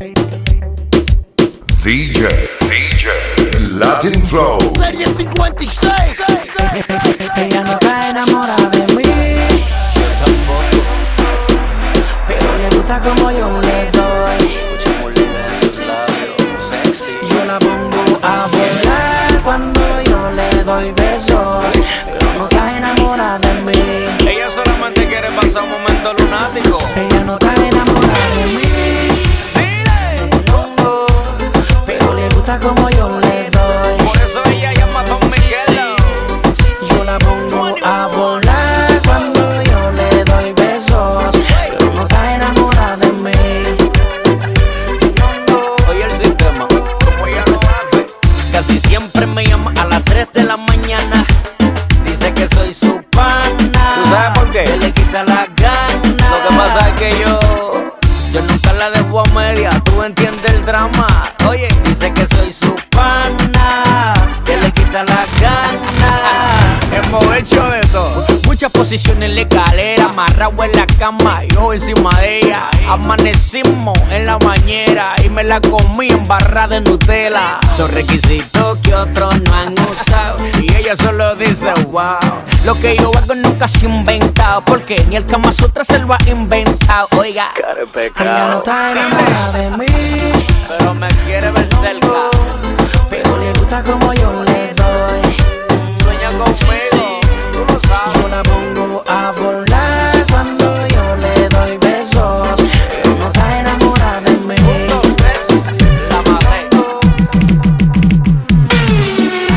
DJ, DJ, Latin Flow. Serie 56. Ella no está enamorada de mí. Pero le gusta como yo le doy. Yo la pongo a volar cuando yo le doy besos. Pero no está enamorada de mí. Ella solamente quiere pasar un momento lunático. Ella no está gusta como yo le doy. Por eso ella llama a Don Miguel. Yo la pongo a volar cuando yo le doy besos. Pero no está enamorada de mí. Oye el sistema, como ella lo hace. Casi siempre me llama a las 3 de la mañana. Dice que soy su pana. ¿Tú sabes por qué? Que le quita las ganas. Lo que pasa es que yo, yo nunca la dejo a media. Tú entiendes el drama. Oye, dice posiciones en la escalera, amarrado en la cama, yo encima de ella. Amanecimos en la bañera y me la comí en barra de Nutella. Son requisitos que otros no han usado y ella solo dice wow. Lo que yo hago nunca se ha inventado porque ni el Kama Sutra se lo ha inventado. Oiga, Ella no está enamorada de mí. pero me quiere ver cerca. Pero le gusta como yo le doy. Sueña conmigo, Yo la pongo a volar cuando yo le doy besos. Pero no está enamorada de mí.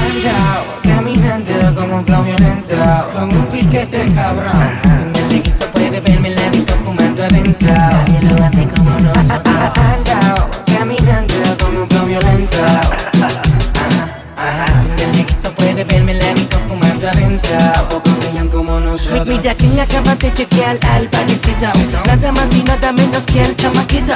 Andao, caminando como un flow violento. Con un piquete cabrón. En el listo puede verme la visto fumando adentro. Nadie lo hace como nosotros. Andao, caminando como un flow violento. Ajá, ajá. En el listo puede verme la visto fumando adentro Mira quien acaba de chequear al parecito Nada más y nada menos que el chamaquito.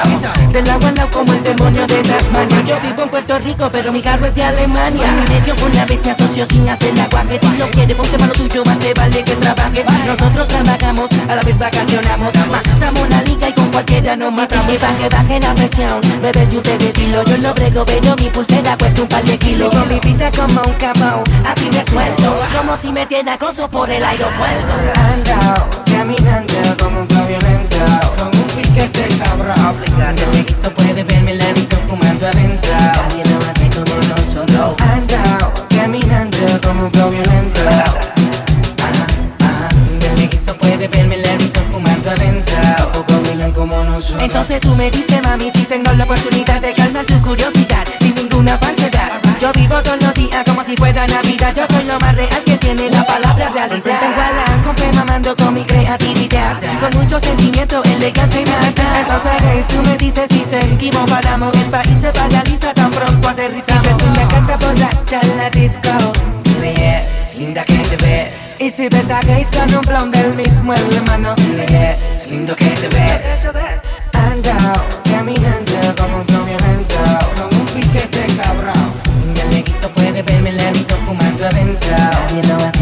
Del agua al como el demonio de Tasmania. Yo vivo en Puerto Rico pero mi carro es de Alemania. Me dio una vez te asocio sin hacer aguaje Si lo quiere ponte mano tuyo más te vale que trabaje. Nosotros trabajamos, a la vez vacacionamos. Estamos la liga y con cualquiera nos matamos. Y que baje la presión, bebé de un peguetilo Yo lo brego pero mi pulsera cuesta un par de kilos. Con mi vida como un cabrón, así de suelto. Como si me tiene acoso por el aeropuerto Andao, caminando como un flow violento Con un piquete cabrón El listo puede verme la visto fumando adentro. Nadie lo hace como nosotros. Andao, caminando como un El adentro. Poco brillan como nosotros. Entonces tú me dices mami si tengo la oportunidad de calmar tu curiosidad Sin ninguna falsedad. Yo vivo todos los días como si fuera Navidad. Yo soy lo más real que realidad Tengo a la compa mamando con mi creatividad. Con mucho sentimiento, elegancia y mata Entonces Grace, tú me dices si seguimos paramos. El país se paraliza tan pronto aterrizamos. Es una carta borracha en la disco. Yes, linda que te ves. Y si ves a Grace con un blond del mismo hermano. Yes, lindo que te ves. Andao, caminando como un violento Como un piquete cabrón. El negrito puede verme lento fumando adentro. Nadie lo hace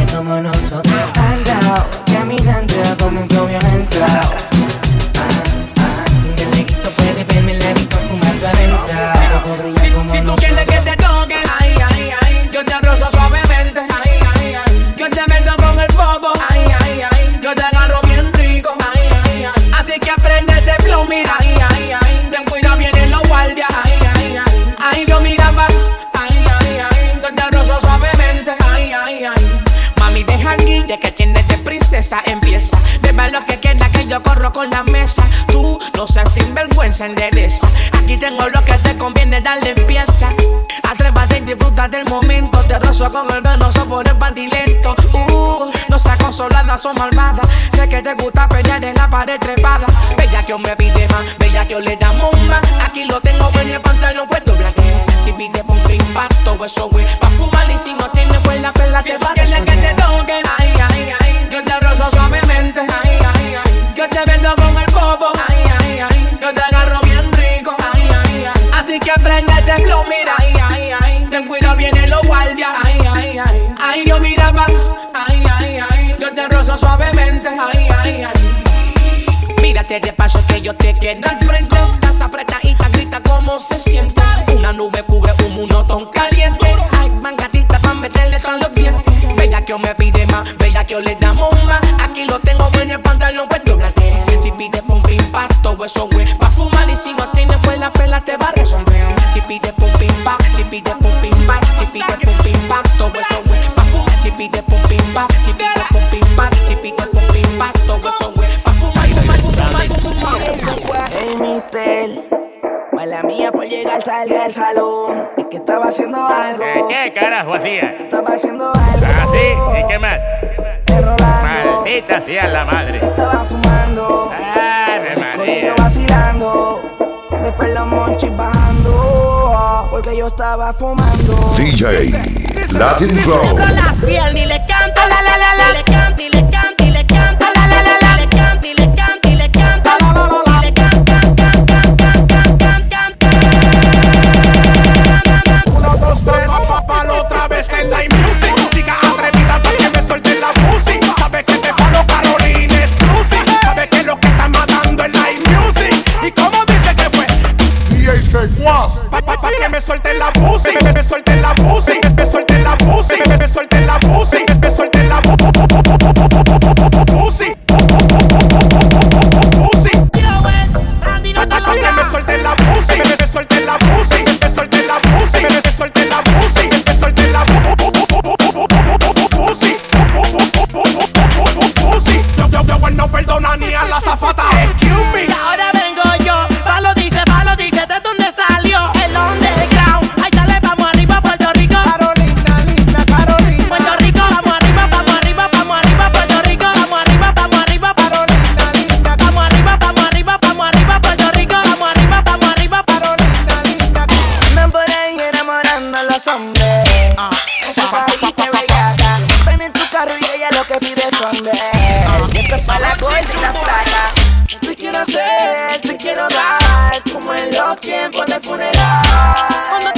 empieza, beba lo que queda, que yo corro con la mesa, tú no seas sinvergüenza, endereza, aquí tengo lo que te conviene, darle empieza, atrévate y disfruta del momento, te rozo con el venoso por el bandilento, uh, no seas consolada, son malvada, sé que te gusta pelear en la pared trepada, bella que yo me pide más, bella que yo le damos más, aquí lo tengo en el pantalón puesto blanco, si pide un impacto, eso güey, pa' fumar. Y si no tiene buena perla, te va a que te toque, ay, ay, ay, yo te quiero al frente, del salón. Es que estaba haciendo algo. ¿Qué, carajo hacía? Estaba haciendo algo. ¿Ah, sí? ¿Y qué más? Maldita sea la madre. Estaba fumando. María. vacilando. Después los monchis bajando. Porque yo estaba fumando. DJ Latin Flow. las piel ni le Y esto es para la gorda y la flaca. Te quiero hacer, te quiero dar, como en los tiempos de funeral.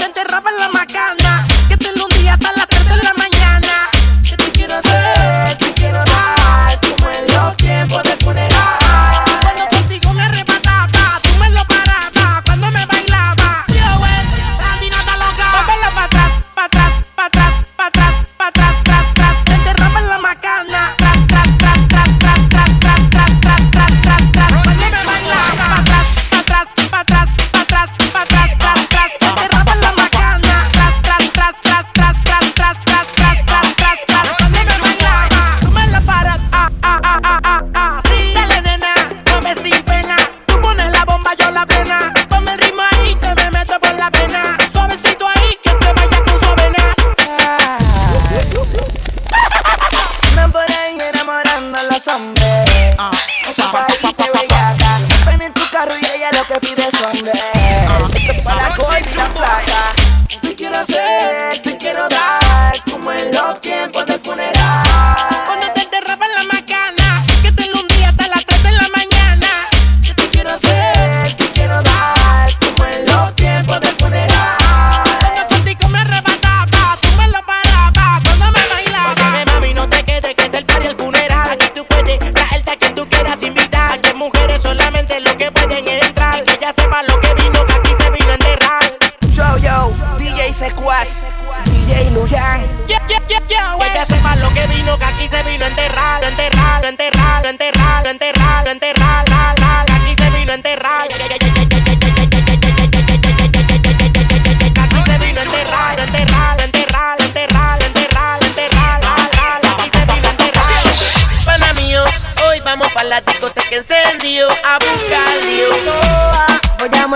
lo que pide su.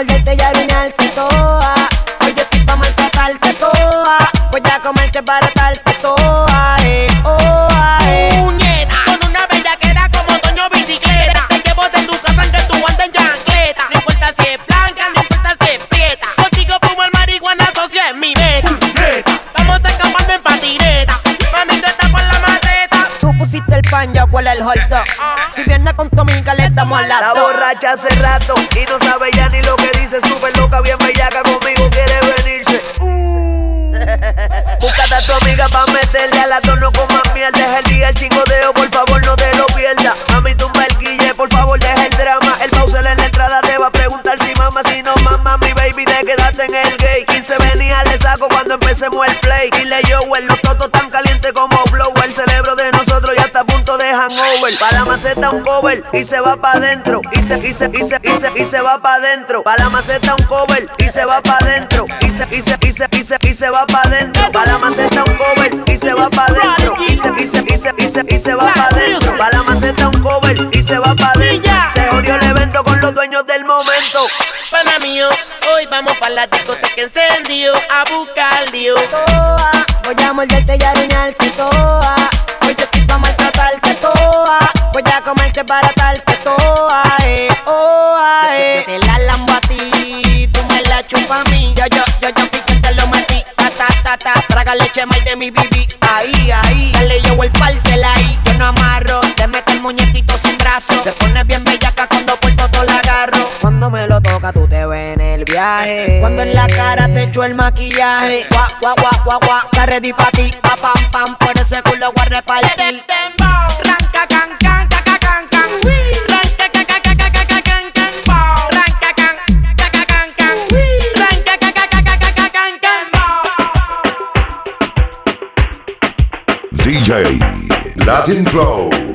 morderte y arruinarte toa. Hoy yo estoy pa' maltratarte toa. Voy a comerte para Si viene con tu amiga, le damos a la borracha hace rato y no sabe ya ni lo que dice. Súper loca, bien bellaca, conmigo quiere venirse. Búscate a tu amiga pa' meterle a la tono con más miel. Deja el día el chingodeo, por favor, no te lo quédate en el gay. 15 venía, le saco cuando empecemos el play. Dile yo, well, los totos tan calientes como blow. El cerebro de nosotros ya está a punto de hangover. Para la maceta un cover y se va pa' adentro. Y se, y se, y se, y se, y se va pa' adentro. Para la maceta un cover y se va pa' adentro. Y se, y se, y se, y se, y se va pa' adentro. Para la maceta un cover y se va pa' adentro. Y se, y se, y se, y se, y se va pa' adentro. Para la maceta un cover y se va pa' adentro. Se jodió el evento con los dueños del momento. Vamos para la discoteca encendido a buscar lío. Toa, voy a morderte y arañarte toa. Hoy te estoy pa' maltratarte toa. Voy a comerte para baratarte toa, eh, oh, eh. Yo te la lambo a ti, tú me la chupas a mí. Yo, yo, yo, yo fui que te lo metí. Ta, ta, ta, ta, traga leche mal de mi bibi. Ahí, ahí, dale yo el partela ahí. Yo no amarro, te meto el muñequito sin brazo. Se pone bien viaje. Cuando en la cara te echo el maquillaje. Gua, gua, gua, gua, gua, está ready pa' ti. Pa, pam, pam, por ese culo voy a repartir. Ranca, can, can, ca, ca, can, can, can. DJ Latin Flow.